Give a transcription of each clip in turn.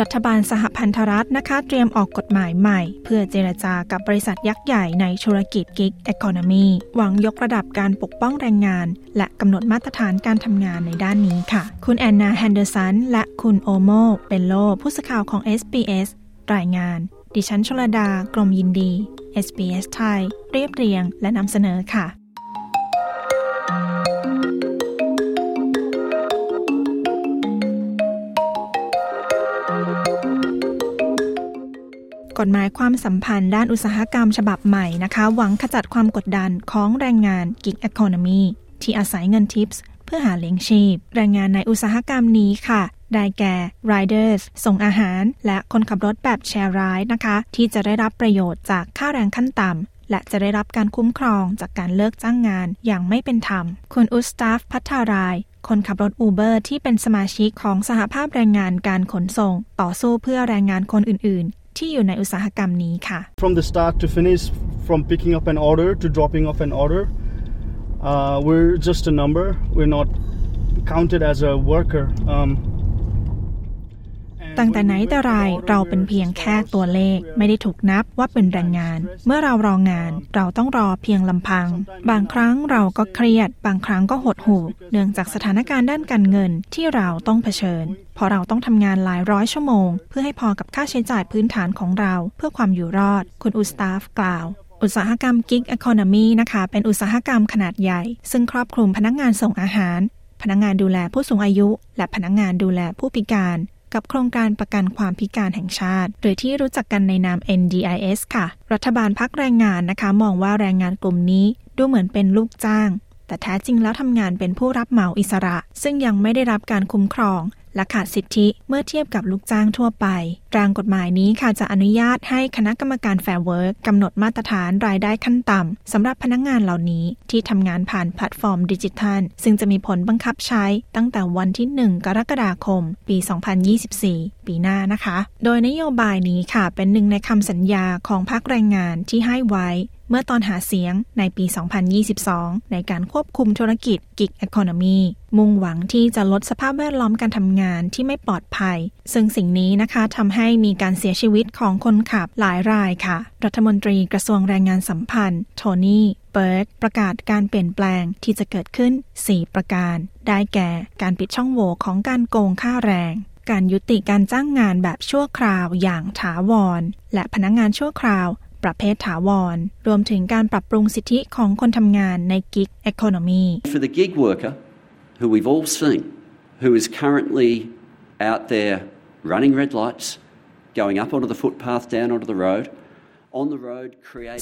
รัฐบาลสหพันธรัฐนะคะ เตรียมออกกฎหมายใหม่ เพื่อเจรจากับบริษัทยักษ์ใหญ่ในธุรกิจ gig economy หวังยกระดับการปกป้องแรงงาน และกำหนดมาตรฐานการทำงานในด้านนี้ค่ะ คุณแอนนาแฮนเดอร์สันและคุณโอโมเบลโลผู้สื่อข่าวของ SBS รายงาน ดิฉันชลดา กรมยินดี SBS ไทย เรียบเรียงและนำเสนอค่ะ กฎหมายความสัมพันธ์ด้านอุตสาหกรรมฉบับใหม่นะคะ หวังขจัดความกดดันของแรงงาน gig economy ที่อาศัยเงิน tips เพื่อหาเลี้ยงชีพ แรงงานในอุตสาหกรรมนี้ค่ะ ได้แก่ riders ส่งอาหาร และคนขับรถแบบแชร์ไรด์นะคะ ที่จะได้รับประโยชน์จากค่าแรงขั้นต่ำและจะได้รับการคุ้มครองจากการเลิกจ้างงานอย่างไม่เป็นธรรม คุณอุสตาฟพัทาราย คนขับรถอูเบอร์ที่เป็นสมาชิกของสหภาพแรงงานการขนส่ง ต่อสู้เพื่อแรงงานคนอื่น ที่อยู่ในอุตสาหกรรมนี้ค่ะ From the start to finish from picking up an order to dropping off an order uh, we're just a number we're not counted as a worker um, ตั้งแต่ไหนแต่ไรเราเป็นเพียงแค่ตัวเลข ไม่ได้ถูกนับว่าเป็นแรงงาน เมื่อเรารองาน เราต้องรอเพียงลำพัง บางครั้งเราก็เครียด บางครั้งก็หดหู่ เนื่องจากสถานการณ์ด้านการเงินที่เราต้องเผชิญเพราะเราต้องทำงานหลายร้อยชั่วโมง เพื่อให้พอกับค่าใช้จ่ายพื้นฐานของเราเพื่อความอยู่รอด คุณอุสตาฟกล่าวอุตสาหกรรมกิ๊กอีโคโนมีนะคะ เป็นอุตสาหกรรมขนาดใหญ่ ซึ่งครอบคลุมพนักงานส่งอาหาร พนักงานดูแลผู้สูงอายุ และพนักงานดูแลผู้พิการ กับโครงการประกันความพิการแห่งชาติ หรือที่รู้จักกันในนาม NDIS ค่ะ รัฐบาลพรรคแรงงานนะคะ มองว่าแรงงานกลุ่มนี้ดูเหมือนเป็นลูกจ้าง แต่แท้จริงแล้วทำงานเป็นผู้รับเหมาอิสระ ซึ่งยังไม่ได้รับการคุ้มครอง และขาดสิทธิเมื่อเทียบกับลูกจ้างทั่วไป ร่างกฎหมายนี้ค่ะจะอนุญาตให้คณะกรรมการ Fair Work กำหนดมาตรฐานรายได้ขั้นต่ำสำหรับพนักงานเหล่านี้ที่ทำงานผ่านแพลตฟอร์มดิจิทัล ซึ่งจะมีผลบังคับใช้ตั้งแต่วันที่ 1 กรกฎาคม ปี 2024 ปีหน้านะคะ โดยนโยบายนี้ค่ะเป็นหนึ่งในคำสัญญาของพรรคแรงงานที่ให้ไว้ เมื่อตอนหาเสียงในปี 2022 ในการควบคุมธุรกิจ gig economy มุ่งหวังที่จะลดสภาพแวดล้อมการทำงานที่ไม่ปลอดภัย ซึ่งสิ่งนี้นะคะทำให้มีการเสียชีวิตของคนขับหลายรายค่ะ รัฐมนตรีกระทรวงแรงงานสัมพันธ์โทนี่เบิร์กประกาศการเปลี่ยนแปลงที่จะเกิดขึ้น 4 ประการ ได้แก่การปิดช่องโหว่ของการโกงค่าแรงการยุติการจ้างงานแบบชั่วคราวอย่างถาวร และพนักงงานชั่วคราว ประเภทถาวร รวมถึงการปรับปรุงสิทธิของคนทำงานใน gig economy For the gig worker who we've all seen who is currently out there running red lights going up onto the footpath down onto the road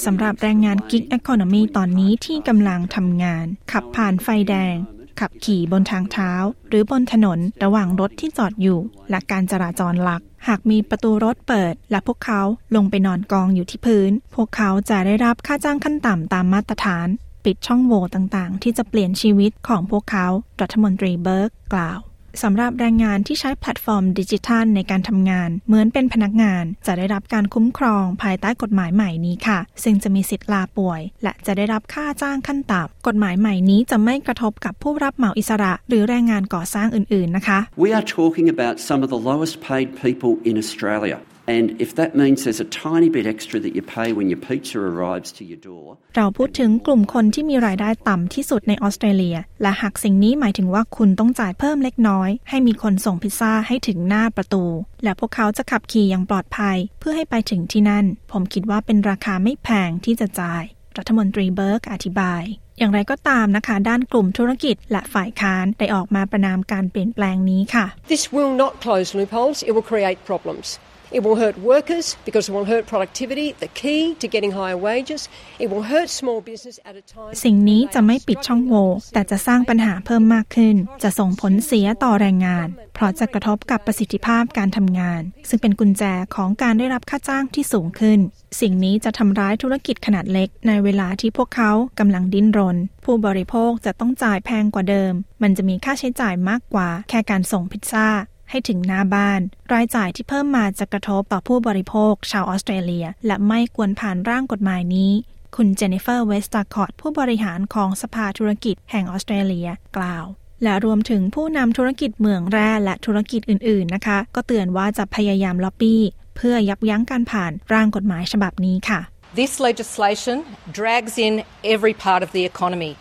สำหรับแรงงาน gig economy ตอนนี้ที่กำลังทำงาน ขับผ่านไฟแดง ขับขี่บนทางเท้า หรือบนถนนระหว่างรถที่จอดอยู่และการจราจรหลัก หากมีประตูรถเปิด และพวกเขาลงไปนอนกองอยู่ที่พื้น พวกเขาจะได้รับค่าจ้างขั้นต่ำตามมาตรฐาน ปิดช่องโหว่ต่างๆ ที่จะเปลี่ยนชีวิตของพวกเขา รัฐมนตรีเบิร์กกล่าว สำหรับแรงงานที่ใช้แพลตฟอร์มดิจิทัลในการทำงาน เหมือนเป็นพนักงาน จะได้รับการคุ้มครองภายใต้กฎหมายใหม่นี้ค่ะ ซึ่งจะมีสิทธิ์ลาป่วย และจะได้รับค่าจ้างขั้นต่ำกฎหมายใหม่นี้จะไม่กระทบกับผู้รับเหมาอิสระ หรือแรงงานก่อสร้างอื่น ๆ นะคะ We are talking about some of the lowest paid people in Australia And if that means there's a tiny bit extra that you pay when your pizza arrives to your door เราพูดถึงกลุ่มคนที่มีรายได้ต่ำที่สุดในออสเตรเลีย และหากสิ่งนี้หมายถึงว่าคุณต้องจ่ายเพิ่มเล็กน้อย ให้มีคนส่งพิซซ่าให้ถึงหน้าประตู และพวกเขาจะขับขี่อย่างปลอดภัย เพื่อให้ไปถึงที่นั่น ผมคิดว่าเป็นราคาไม่แพงที่จะจ่าย รัฐมนตรีเบิร์กอธิบายอย่างไรก็ตามนะคะ ด้านกลุ่มธุรกิจและฝ่ายค้านได้ออกมาประนามการเปลี่ยนแปลงนี้ค่ะ This will not close loopholes it will create problems It will hurt workers because it will hurt productivity, the key to getting higher wages. It will hurt small business at a time. สิ่งนี้จะไม่ปิดช่องโหว่แต่จะสร้างปัญหาเพิ่มมากขึ้น จะส่งผลเสียต่อแรงงาน เพราะจะกระทบกับประสิทธิภาพการทำงาน ซึ่งเป็นกุญแจของการได้รับค่าจ้างที่สูงขึ้น สิ่งนี้จะทำร้ายธุรกิจขนาดเล็ก ในเวลาที่พวกเขากำลังดิ้นรน ผู้บริโภคจะต้องจ่ายแพงกว่าเดิม มันจะมีค่าใช้จ่ายมากกว่า แค่การส่งพิซซ่า ให้ถึงหน้าบ้าน รายจ่ายที่เพิ่มมาจะกระทบต่อผู้บริโภค ชาวออสเตรเลีย และไม่ควรผ่านร่างกฎหมายนี้ คุณเจนนิเฟอร์เวสตาคอร์ดผู้บริหารของสภาธุรกิจแห่งออสเตรเลียกล่าวและรวมถึงผู้นำธุรกิจเมืองแร่และธุรกิจอื่น ๆ นะคะ ก็เตือนว่าจะพยายามล็อบบี้ เพื่อยับยั้งการผ่านร่างกฎหมายฉบับนี้ค่ะ This legislation drags in every part of the economy.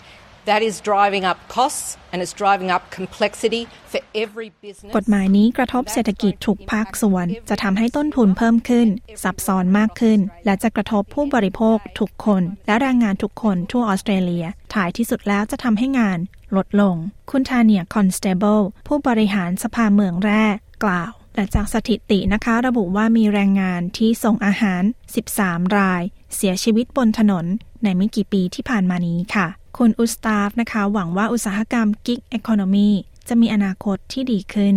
That is driving up costs and it's driving up complexity for every business. กฎหมายนี้กระทบเศรษฐกิจทุกภาคส่วน จะทำให้ต้นทุนเพิ่มขึ้น ซับซ้อนมากขึ้น และจะกระทบผู้บริโภคทุกคน และแรงงานทุกคนทั่วออสเตรเลีย ท้ายที่สุดแล้วจะทำให้งานลดลง คุณทาเนียคอนสเตเบิลผู้บริหารสภาเหมืองแร่กล่าวและจากสถิตินะคะระบุว่ามีแรงงานที่ส่งอาหาร 13 ราย เสียชีวิตบนถนนในไม่กี่ปีที่ผ่านมานี้ค่ะ คุณอุสตาฟนะคะหวังว่าอุตสาหกรรม gig economy จะมีอนาคตที่ดีขึ้น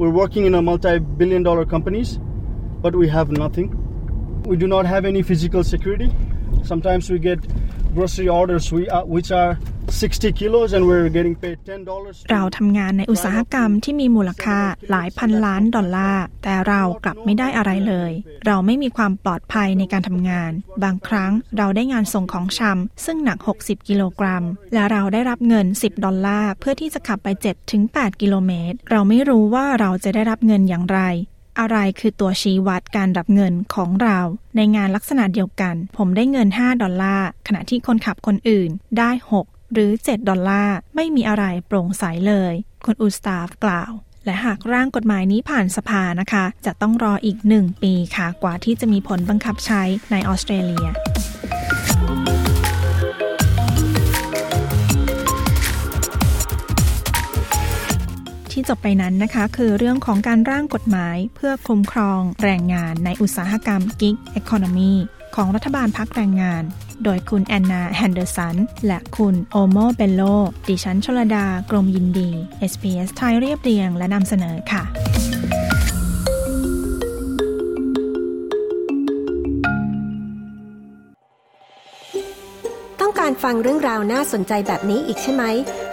We're working in a multi-billion dollar companies, but we have nothing. We do not have any physical security. Sometimes we get grocery orders we, uh, which are 60 kilos and we're getting paid $10. เราทำงานในอุตสาหกรรมที่มีมูลค่าหลายพันล้านดอลลาร์ แต่เรากลับไม่ได้อะไรเลย เราไม่มีความปลอดภัยในการทำงาน บางครั้งเราได้งานส่งของชำซึ่งหนัก 60 กิโลกรัม และเราได้รับเงิน 10 ดอลลาร์ เพื่อที่จะขับไป 7-8 กิโลเมตร เราไม่รู้ว่าเราจะได้รับเงินอย่างไร อะไรคือตัวชี้วัดการรับเงินของเรา ในงานลักษณะเดียวกัน ผมได้เงิน 5 ดอลลาร์ ขณะที่คนขับคนอื่นได้ 6 หรือ 7 ดอลลาร์ ไม่มีอะไรโปร่งใสเลย คุณอุสตาฟกล่าว และหากร่างกฎหมายนี้ผ่านสภานะคะ จะต้องรออีกหนึ่งปีค่ะ กว่าที่จะมีผลบังคับใช้ในออสเตรเลีย ที่จบไปนั้นนะคะ คือเรื่องของการร่างกฎหมายเพื่อคุ้มครองแรงงานในอุตสาหกรรม gig economy ของรัฐบาลพรรคแรงงาน โดยคุณแอนนาแฮนเดอร์สัน และคุณโอโมเบลโล ดิฉันชลดากรมยินดี SBS ไทยเรียบเรียงและนำเสนอค่ะต้องการฟังเรื่องราวน่าสนใจแบบนี้อีกใช่ไหม